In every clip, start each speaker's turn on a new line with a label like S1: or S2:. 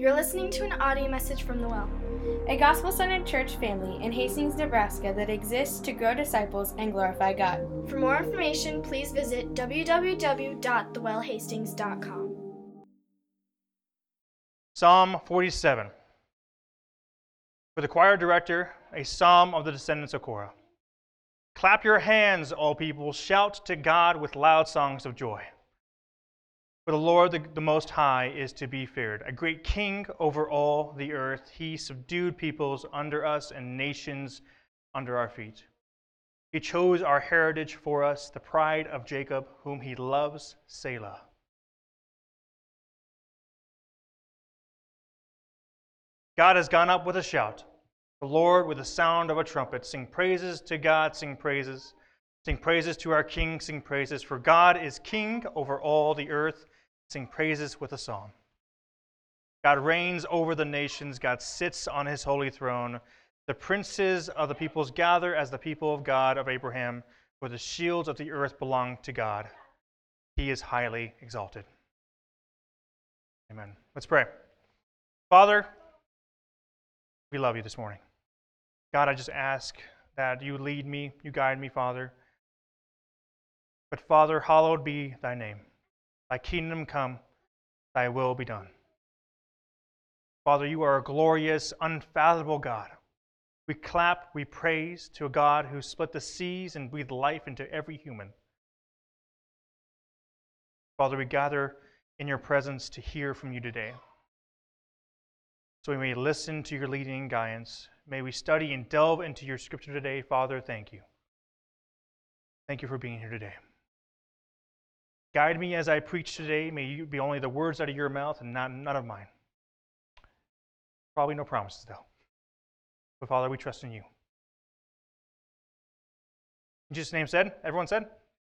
S1: You're listening to an audio message from The Well.
S2: a gospel centered church family in Hastings, Nebraska that exists to grow disciples and glorify God.
S1: For more information, please visit www.thewellhastings.com.
S3: Psalm 47. For the choir director, a psalm of the descendants of Korah. Clap your hands, all people, shout to God with loud songs of joy. For the Lord, the, the Most High, is to be feared, a great king over all the earth. He subdued peoples under us and nations under our feet. He chose our heritage for us, the pride of Jacob, whom he loves, Selah. God has gone up with a shout. The Lord with the sound of a trumpet. Sing praises to God, sing praises. Sing praises to our King, sing praises. For God is King over all the earth. Sing praises with a song. God reigns over the nations. God sits on his holy throne. The princes of the peoples gather as the people of God of Abraham, for the shields of the earth belong to God. He is highly exalted. Amen. Let's pray. Father, we love you this morning. God, I just ask that you lead me, you guide me, Father. But Father, hallowed be thy name. Thy kingdom come, thy will be done. Father, you are a glorious, unfathomable God. We clap, we praise to a God who split the seas and breathed life into every human. Father, we gather in your presence to hear from you today. So we may listen to your leading and guidance. May we study and delve into your scripture today. Father, thank you. Thank you for being here today. Guide me as I preach today. May you be only the words out of your mouth and not none of mine. Probably no promises, though. But Father, we trust in you. In Jesus' name said, everyone said,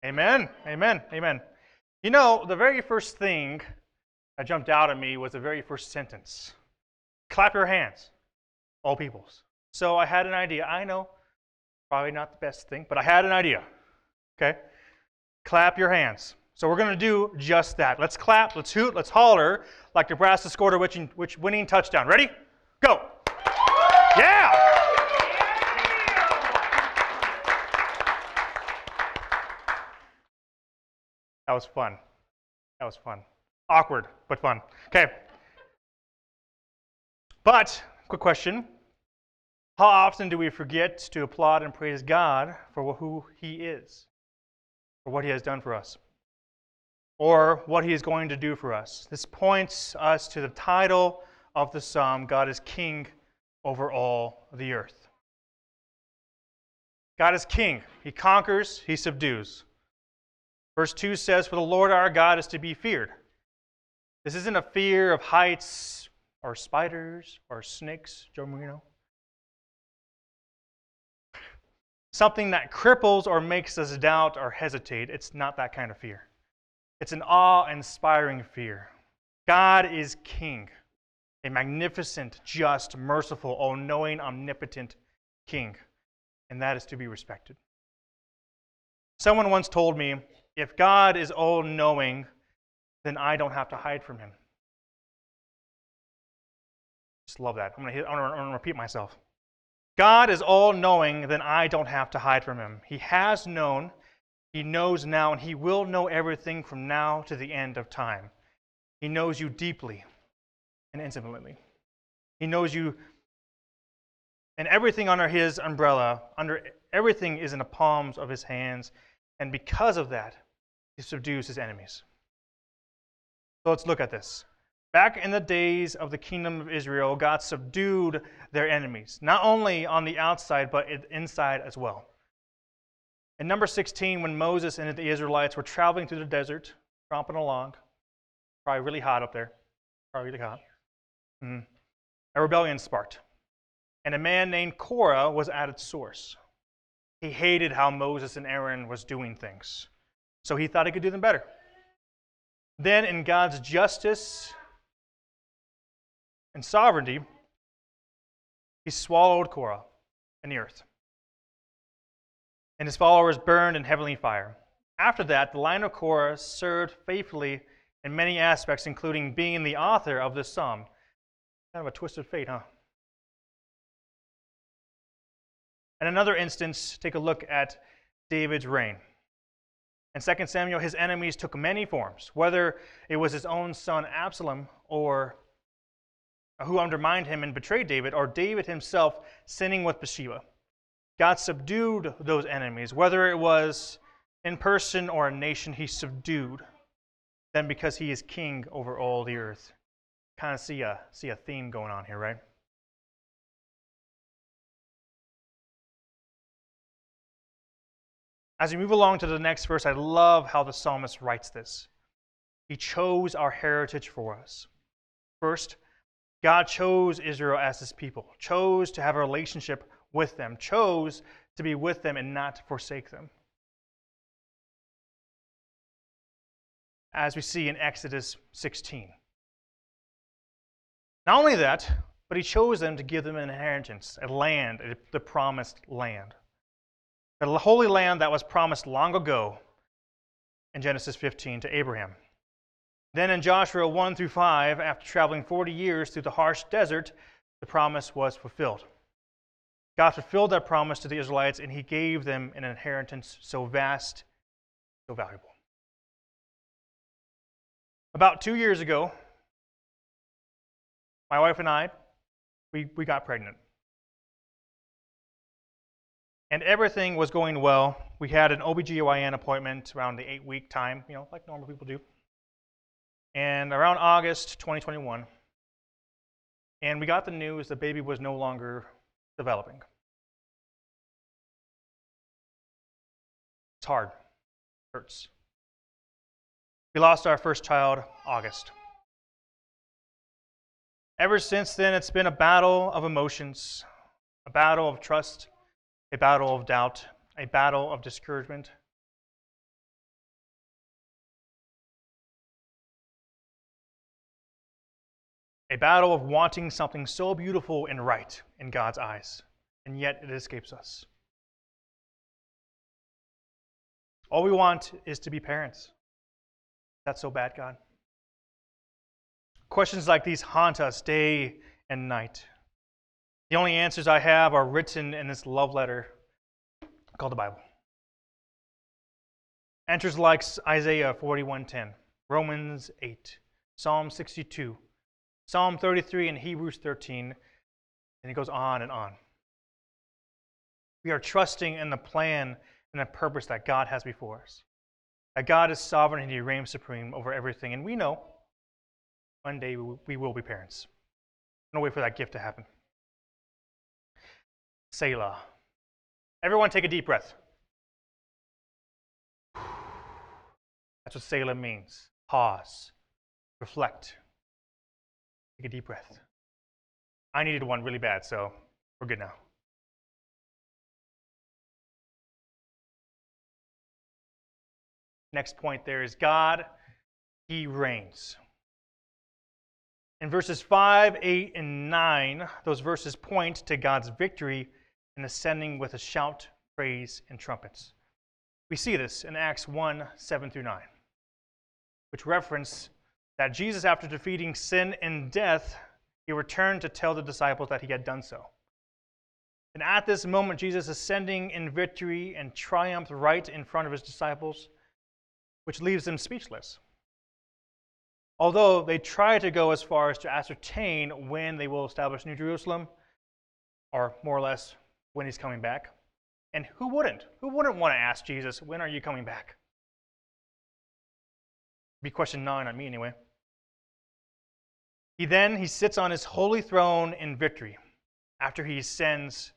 S3: Amen, amen, amen. You know, the very first thing that jumped out at me was the very first sentence. Clap your hands, all peoples. So I had an idea. I know, probably not the best thing, but I had an idea. Okay? Clap your hands. So we're going to do just that. Let's clap, let's hoot, let's holler like Nebraska scored a winning, which winning touchdown. Ready? Go. Yeah. That was fun. That was fun. Awkward, but fun. Okay. But, quick question How often do we forget to applaud and praise God for who He is, for what He has done for us, or what He is going to do for us? This points us to the title of the psalm God is King over all the earth. God is King. He conquers, He subdues. Verse 2 says, For the Lord our God is to be feared. This isn't a fear of heights or spiders or snakes, Joe Marino. Something that cripples or makes us doubt or hesitate. It's not that kind of fear. It's an awe inspiring fear. God is King, a magnificent, just, merciful, all knowing, omnipotent King, and that is to be respected. Someone once told me if God is all knowing, then I don't have to hide from him. Just love that. I'm going to repeat myself. God is all knowing, then I don't have to hide from him. He has known, he knows now, and he will know everything from now to the end of time. He knows you deeply and intimately. He knows you, and everything under his umbrella, under everything is in the palms of his hands, and because of that, he subdues his enemies. So let's look at this. Back in the days of the kingdom of Israel, God subdued their enemies, not only on the outside, but inside as well. In number 16, when Moses and the Israelites were traveling through the desert, tromping along, probably really hot up there, probably really hot, mm-hmm. a rebellion sparked. And a man named Korah was at its source. He hated how Moses and Aaron was doing things, so he thought he could do them better. Then, in God's justice and sovereignty, he swallowed Korah and the earth. And his followers burned in heavenly fire. After that, the line of Korah served faithfully in many aspects, including being the author of this psalm. Kind of a twisted fate, huh? In another instance, take a look at David's reign. In 2 Samuel, his enemies took many forms, whether it was his own son Absalom or who undermined him and betrayed David, or David himself sinning with Bathsheba. God subdued those enemies, whether it was in person or a nation, he subdued them because he is king over all the earth. Kind of see a, see a theme going on here, right? As we move along to the next verse, I love how the psalmist writes this. He chose our heritage for us. First, God chose Israel as his people, chose to have a relationship with them, chose to be with them and not to forsake them. As we see in Exodus 16. Not only that, but he chose them to give them an inheritance, a land, the promised land the holy land that was promised long ago in Genesis 15 to Abraham. Then in Joshua 1 through 5, after traveling 40 years through the harsh desert, the promise was fulfilled. God fulfilled that promise to the Israelites, and he gave them an inheritance so vast, so valuable. About two years ago, my wife and I, we, we got pregnant and everything was going well. We had an OBGYN appointment around the eight week time, you know, like normal people do. And around August 2021, and we got the news the baby was no longer developing. It's hard, it hurts. We lost our first child August. Ever since then, it's been a battle of emotions, a battle of trust, a battle of doubt, a battle of discouragement. A battle of wanting something so beautiful and right in God's eyes, and yet it escapes us. All we want is to be parents. That's so bad, God. Questions like these haunt us day and night. The only answers I have are written in this love letter called the Bible. Answers like Isaiah 41:10, Romans 8, Psalm 62, Psalm 33 and Hebrews 13, and it goes on and on. We are trusting in the plan and the purpose that God has before us. That God is sovereign and He reigns supreme over everything. And we know one day we will be parents. No wait for that gift to happen. Selah. Everyone take a deep breath. That's what Selah means. Pause. Reflect. Take a deep breath. I needed one really bad, so we're good now. Next point there is God, He reigns. In verses 5, 8, and 9, those verses point to God's victory and ascending with a shout, praise, and trumpets. We see this in Acts 1 7 through 9, which reference that Jesus, after defeating sin and death, he returned to tell the disciples that he had done so. And at this moment, Jesus ascending in victory and triumph right in front of his disciples, which leaves them speechless. Although they try to go as far as to ascertain when they will establish New Jerusalem, or more or less when he's coming back. And who wouldn't? Who wouldn't want to ask Jesus, when are you coming back? Be question nine on me anyway. He then he sits on his holy throne in victory after he sends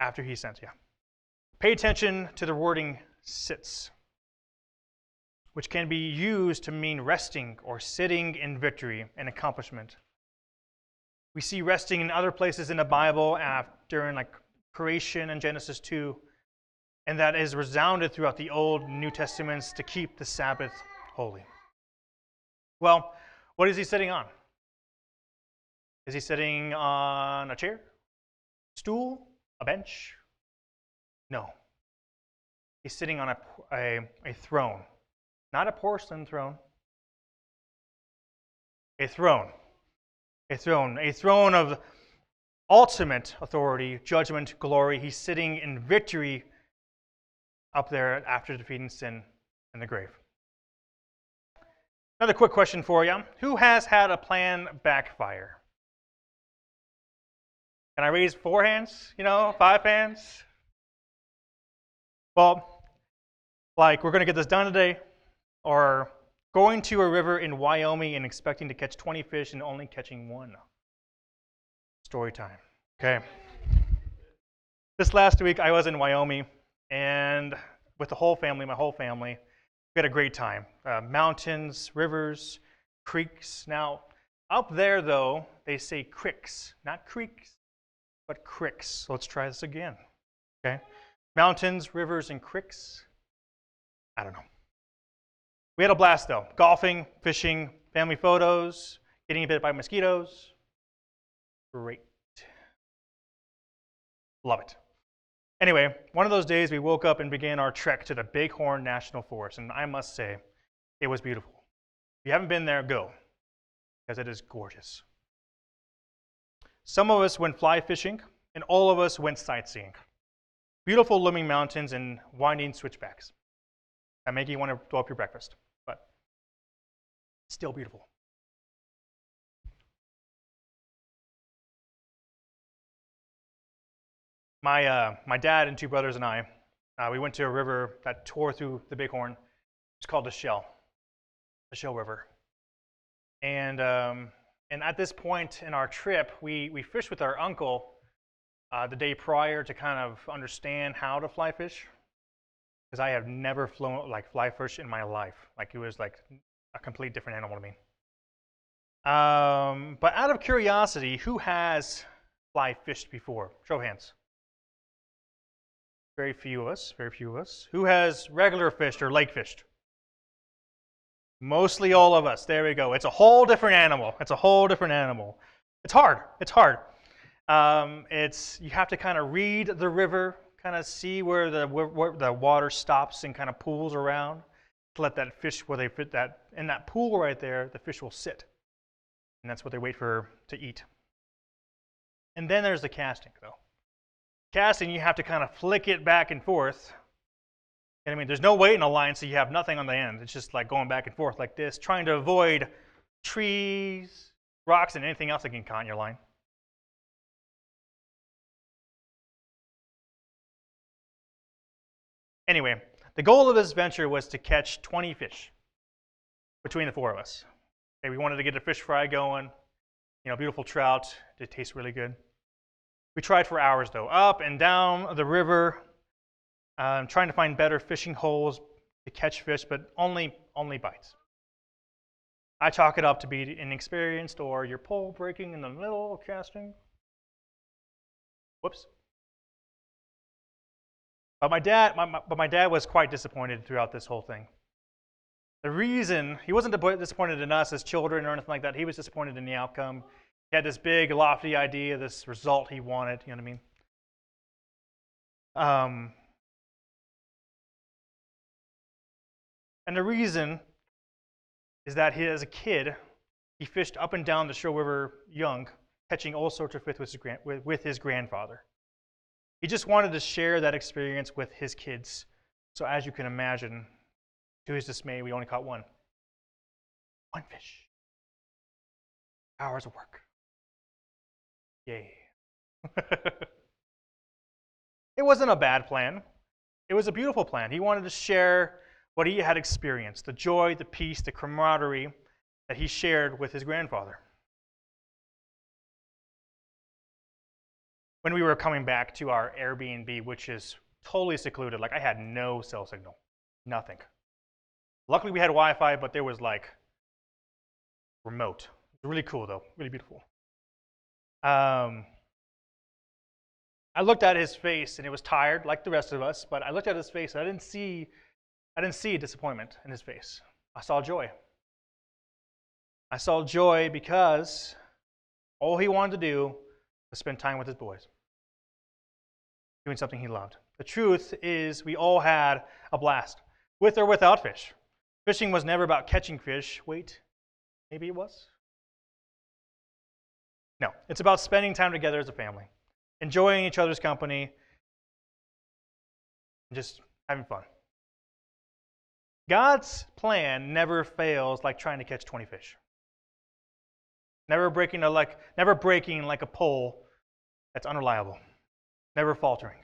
S3: After he sends, yeah. Pay attention to the wording sits, which can be used to mean resting or sitting in victory and accomplishment. We see resting in other places in the Bible during like creation and Genesis 2, and that is resounded throughout the Old and New Testaments to keep the Sabbath holy. Well, what is he sitting on? Is he sitting on a chair, stool, a bench? No. He's sitting on a, a, a throne, not a porcelain throne, a throne. A throne, a throne of ultimate authority, judgment, glory. He's sitting in victory up there after defeating sin in the grave. Another quick question for you Who has had a plan backfire? Can I raise four hands? You know, five hands? Well, like we're going to get this done today, or going to a river in Wyoming and expecting to catch 20 fish and only catching one. Story time. Okay. This last week I was in Wyoming and with the whole family, my whole family, we had a great time. Uh, mountains, rivers, creeks. Now, up there though, they say cricks, not creeks, but cricks. So let's try this again. Okay? Mountains, rivers, and cricks. I don't know. We had a blast though. Golfing, fishing, family photos, getting bit by mosquitoes. Great. Love it. Anyway, one of those days we woke up and began our trek to the Bighorn National Forest, and I must say, it was beautiful. If you haven't been there, go, because it is gorgeous. Some of us went fly fishing, and all of us went sightseeing. Beautiful looming mountains and winding switchbacks that make you want to throw up your breakfast, still beautiful. My, uh, my dad and two brothers and I, uh, we went to a river that tore through the Bighorn. It's called the Shell, the Shell River. And, um, and at this point in our trip, we, we fished with our uncle uh, the day prior to kind of understand how to fly fish because I have never flown like fly fish in my life. Like it was like a complete different animal to me. Um, but out of curiosity, who has fly fished before? Show hands. Very few of us. Very few of us. Who has regular fished or lake fished? Mostly all of us. There we go. It's a whole different animal. It's a whole different animal. It's hard. It's hard. Um, it's you have to kind of read the river kind of see where the where, where the water stops and kind of pools around to let that fish where they fit that in that pool right there the fish will sit. And that's what they wait for to eat. And then there's the casting though. Casting you have to kind of flick it back and forth. And i mean there's no weight in a line so you have nothing on the end. It's just like going back and forth like this trying to avoid trees rocks and anything else that can caught your line. Anyway, the goal of this venture was to catch 20 fish between the four of us. Okay, we wanted to get a fish fry going, you know, beautiful trout. It tastes really good. We tried for hours though, up and down the river, um, trying to find better fishing holes to catch fish, but only only bites. I chalk it up to be inexperienced or your pole breaking in the middle of casting. Whoops. But my dad, my, my, but my dad was quite disappointed throughout this whole thing. The reason he wasn't disappointed in us as children or anything like that, he was disappointed in the outcome. He had this big, lofty idea, this result he wanted. You know what I mean? Um, and the reason is that he, as a kid, he fished up and down the Shell River young, catching all sorts of fish with his, with, with his grandfather. He just wanted to share that experience with his kids. So, as you can imagine, to his dismay, we only caught one. One fish. Hours of work. Yay. it wasn't a bad plan. It was a beautiful plan. He wanted to share what he had experienced the joy, the peace, the camaraderie that he shared with his grandfather. When we were coming back to our Airbnb, which is totally secluded, like I had no cell signal, nothing. Luckily, we had Wi Fi, but there was like remote. Really cool, though, really beautiful. Um, I looked at his face and it was tired, like the rest of us, but I looked at his face and I didn't see, I didn't see disappointment in his face. I saw joy. I saw joy because all he wanted to do was spend time with his boys doing something he loved. The truth is, we all had a blast, with or without fish. Fishing was never about catching fish. Wait, maybe it was? No, it's about spending time together as a family, enjoying each other's company, and just having fun. God's plan never fails like trying to catch 20 fish. Never breaking a like never breaking like a pole that's unreliable. Never faltering.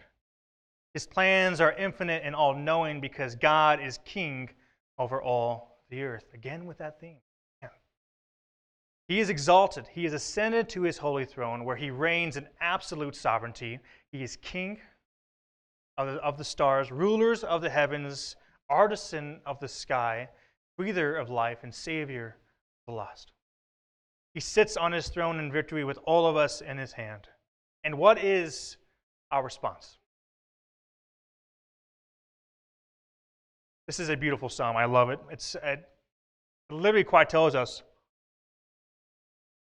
S3: His plans are infinite and all-knowing because God is king over all the earth. Again with that theme. Yeah. He is exalted. He is ascended to his holy throne where he reigns in absolute sovereignty. He is king of the, of the stars, rulers of the heavens, artisan of the sky, breather of life, and savior of the lost. He sits on his throne in victory with all of us in his hand. And what is our response? This is a beautiful psalm. I love it. It's, it literally quite tells us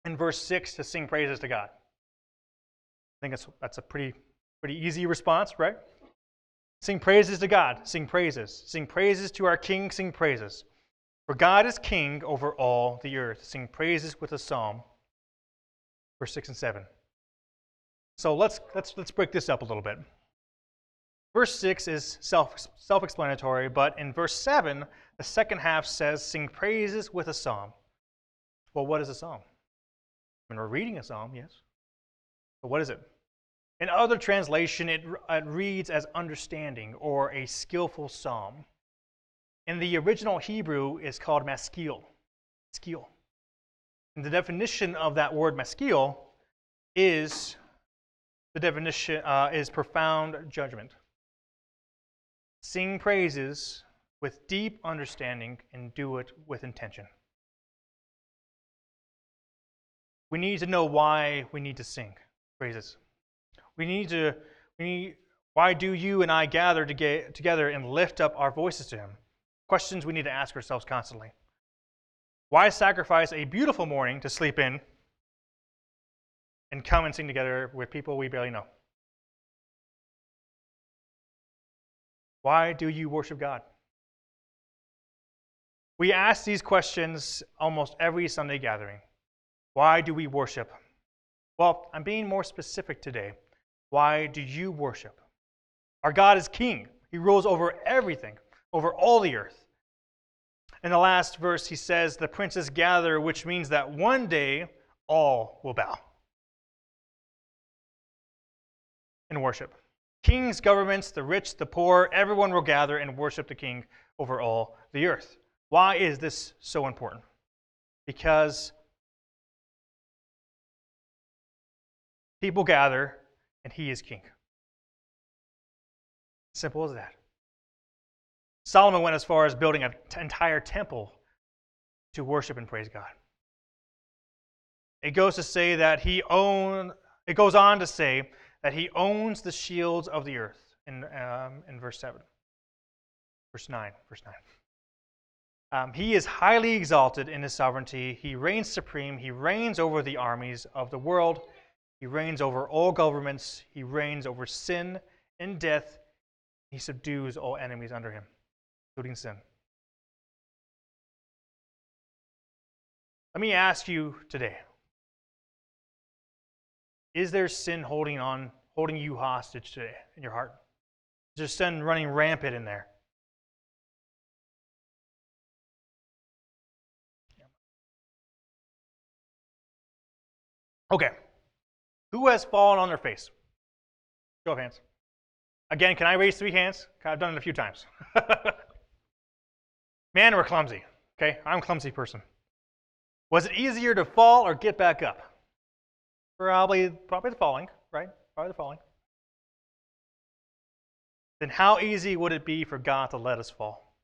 S3: in verse 6 to sing praises to God. I think that's, that's a pretty, pretty easy response, right? Sing praises to God. Sing praises. Sing praises to our King. Sing praises. For God is king over all the earth. Sing praises with a psalm. Verse 6 and 7. So let's, let's, let's break this up a little bit. Verse 6 is self, self-explanatory, but in verse 7, the second half says, Sing praises with a psalm. Well, what is a psalm? Mean, we're reading a psalm, yes. But what is it? In other translation, it, it reads as understanding or a skillful psalm. In the original Hebrew, is called maskil. Maskil. And the definition of that word maskil is the definition uh, is profound judgment. Sing praises with deep understanding and do it with intention. We need to know why we need to sing praises. We need to, we need, why do you and I gather to get together and lift up our voices to Him? Questions we need to ask ourselves constantly. Why sacrifice a beautiful morning to sleep in and come and sing together with people we barely know? Why do you worship God? We ask these questions almost every Sunday gathering. Why do we worship? Well, I'm being more specific today. Why do you worship? Our God is king, He rules over everything, over all the earth. In the last verse, he says, The princes gather, which means that one day all will bow and worship. Kings, governments, the rich, the poor, everyone will gather and worship the king over all the earth. Why is this so important? Because people gather and he is king. Simple as that. Solomon went as far as building an entire temple to worship and praise God. It goes to say that he own. It goes on to say that he owns the shields of the earth in, um, in verse 7. Verse 9. Verse 9. Um, he is highly exalted in his sovereignty. He reigns supreme. He reigns over the armies of the world. He reigns over all governments. He reigns over sin and death. He subdues all enemies under him, including sin. Let me ask you today Is there sin holding on, holding you hostage today in your heart? Is there sin running rampant in there? Okay. Who has fallen on their face? Show of hands. Again, can I raise three hands? I've done it a few times. Man, we're clumsy. Okay, I'm a clumsy person. Was it easier to fall or get back up? Probably, probably the falling, right? Probably the falling. Then how easy would it be for God to let us fall?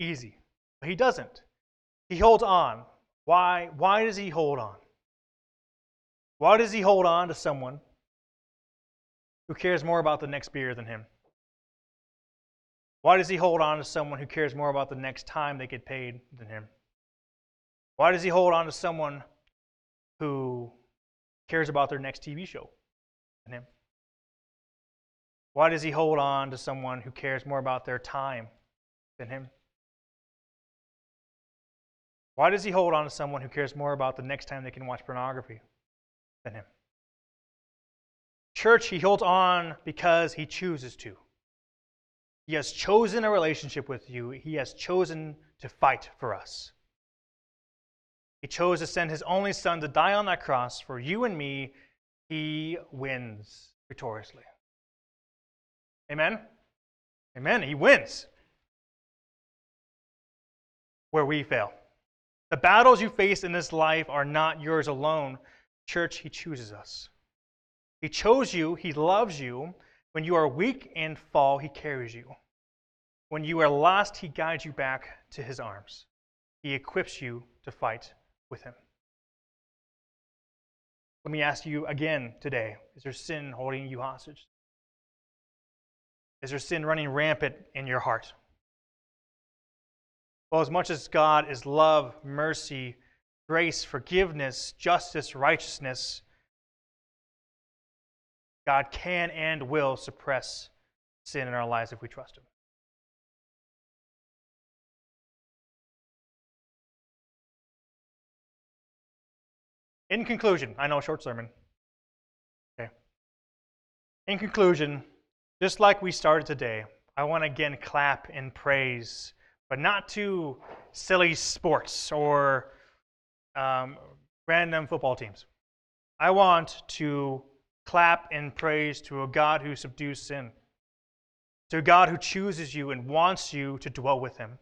S3: Easy. But He doesn't. He holds on. Why? Why does He hold on? Why does he hold on to someone who cares more about the next beer than him? Why does he hold on to someone who cares more about the next time they get paid than him? Why does he hold on to someone who cares about their next TV show than him? Why does he hold on to someone who cares more about their time than him? Why does he hold on to someone who cares more about the next time they can watch pornography than him. Church, he holds on because he chooses to. He has chosen a relationship with you, he has chosen to fight for us. He chose to send his only son to die on that cross for you and me. He wins victoriously. Amen? Amen. He wins where we fail. The battles you face in this life are not yours alone. Church, He chooses us. He chose you, He loves you. When you are weak and fall, He carries you. When you are lost, He guides you back to His arms. He equips you to fight with Him. Let me ask you again today is there sin holding you hostage? Is there sin running rampant in your heart? Well, as much as God is love, mercy, grace, forgiveness, justice, righteousness, God can and will suppress sin in our lives if we trust Him. In conclusion, I know short sermon. Okay. In conclusion, just like we started today, I want to again clap and praise but not to silly sports or um, random football teams. I want to clap and praise to a God who subdues sin, to a God who chooses you and wants you to dwell with him,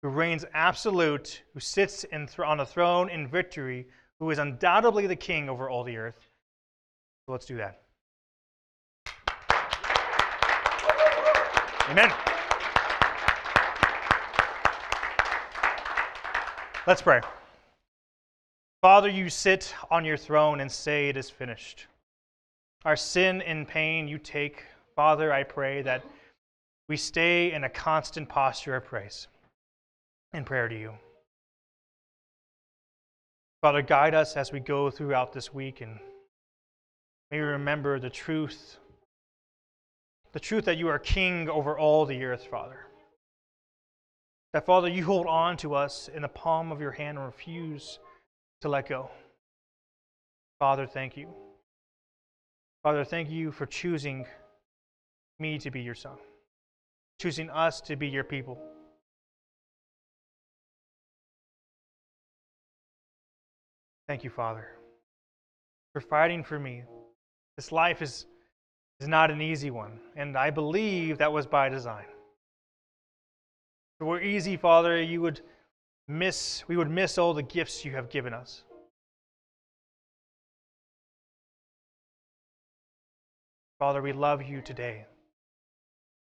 S3: who reigns absolute, who sits th- on a throne in victory, who is undoubtedly the king over all the earth. So let's do that. Amen. Let's pray. Father, you sit on your throne and say it is finished. Our sin and pain you take. Father, I pray that we stay in a constant posture of praise and prayer to you. Father, guide us as we go throughout this week and may we remember the truth, the truth that you are king over all the earth, Father. That, Father, you hold on to us in the palm of your hand and refuse to let go. Father, thank you. Father, thank you for choosing me to be your son, choosing us to be your people. Thank you, Father, for fighting for me. This life is, is not an easy one, and I believe that was by design. If it were easy, Father, you would miss, we would miss all the gifts you have given us. Father, we love you today.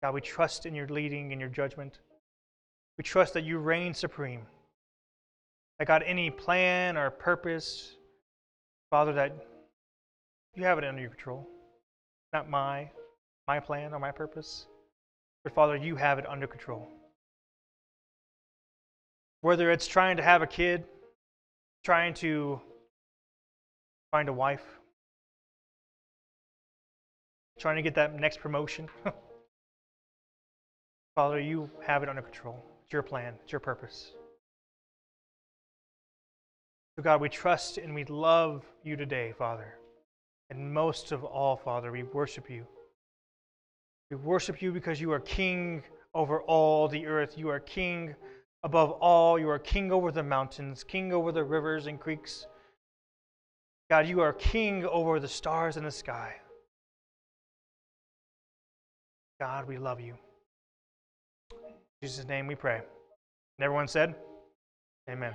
S3: God, we trust in your leading and your judgment. We trust that you reign supreme. That God, any plan or purpose, Father, that you have it under your control. Not my my plan or my purpose. But Father, you have it under control. Whether it's trying to have a kid, trying to find a wife, trying to get that next promotion. Father, you have it under control. It's your plan, it's your purpose. So, God, we trust and we love you today, Father. And most of all, Father, we worship you. We worship you because you are king over all the earth. You are king above all. You are king over the mountains, king over the rivers and creeks. God, you are king over the stars in the sky. God, we love you. In Jesus' name we pray. And everyone said, Amen.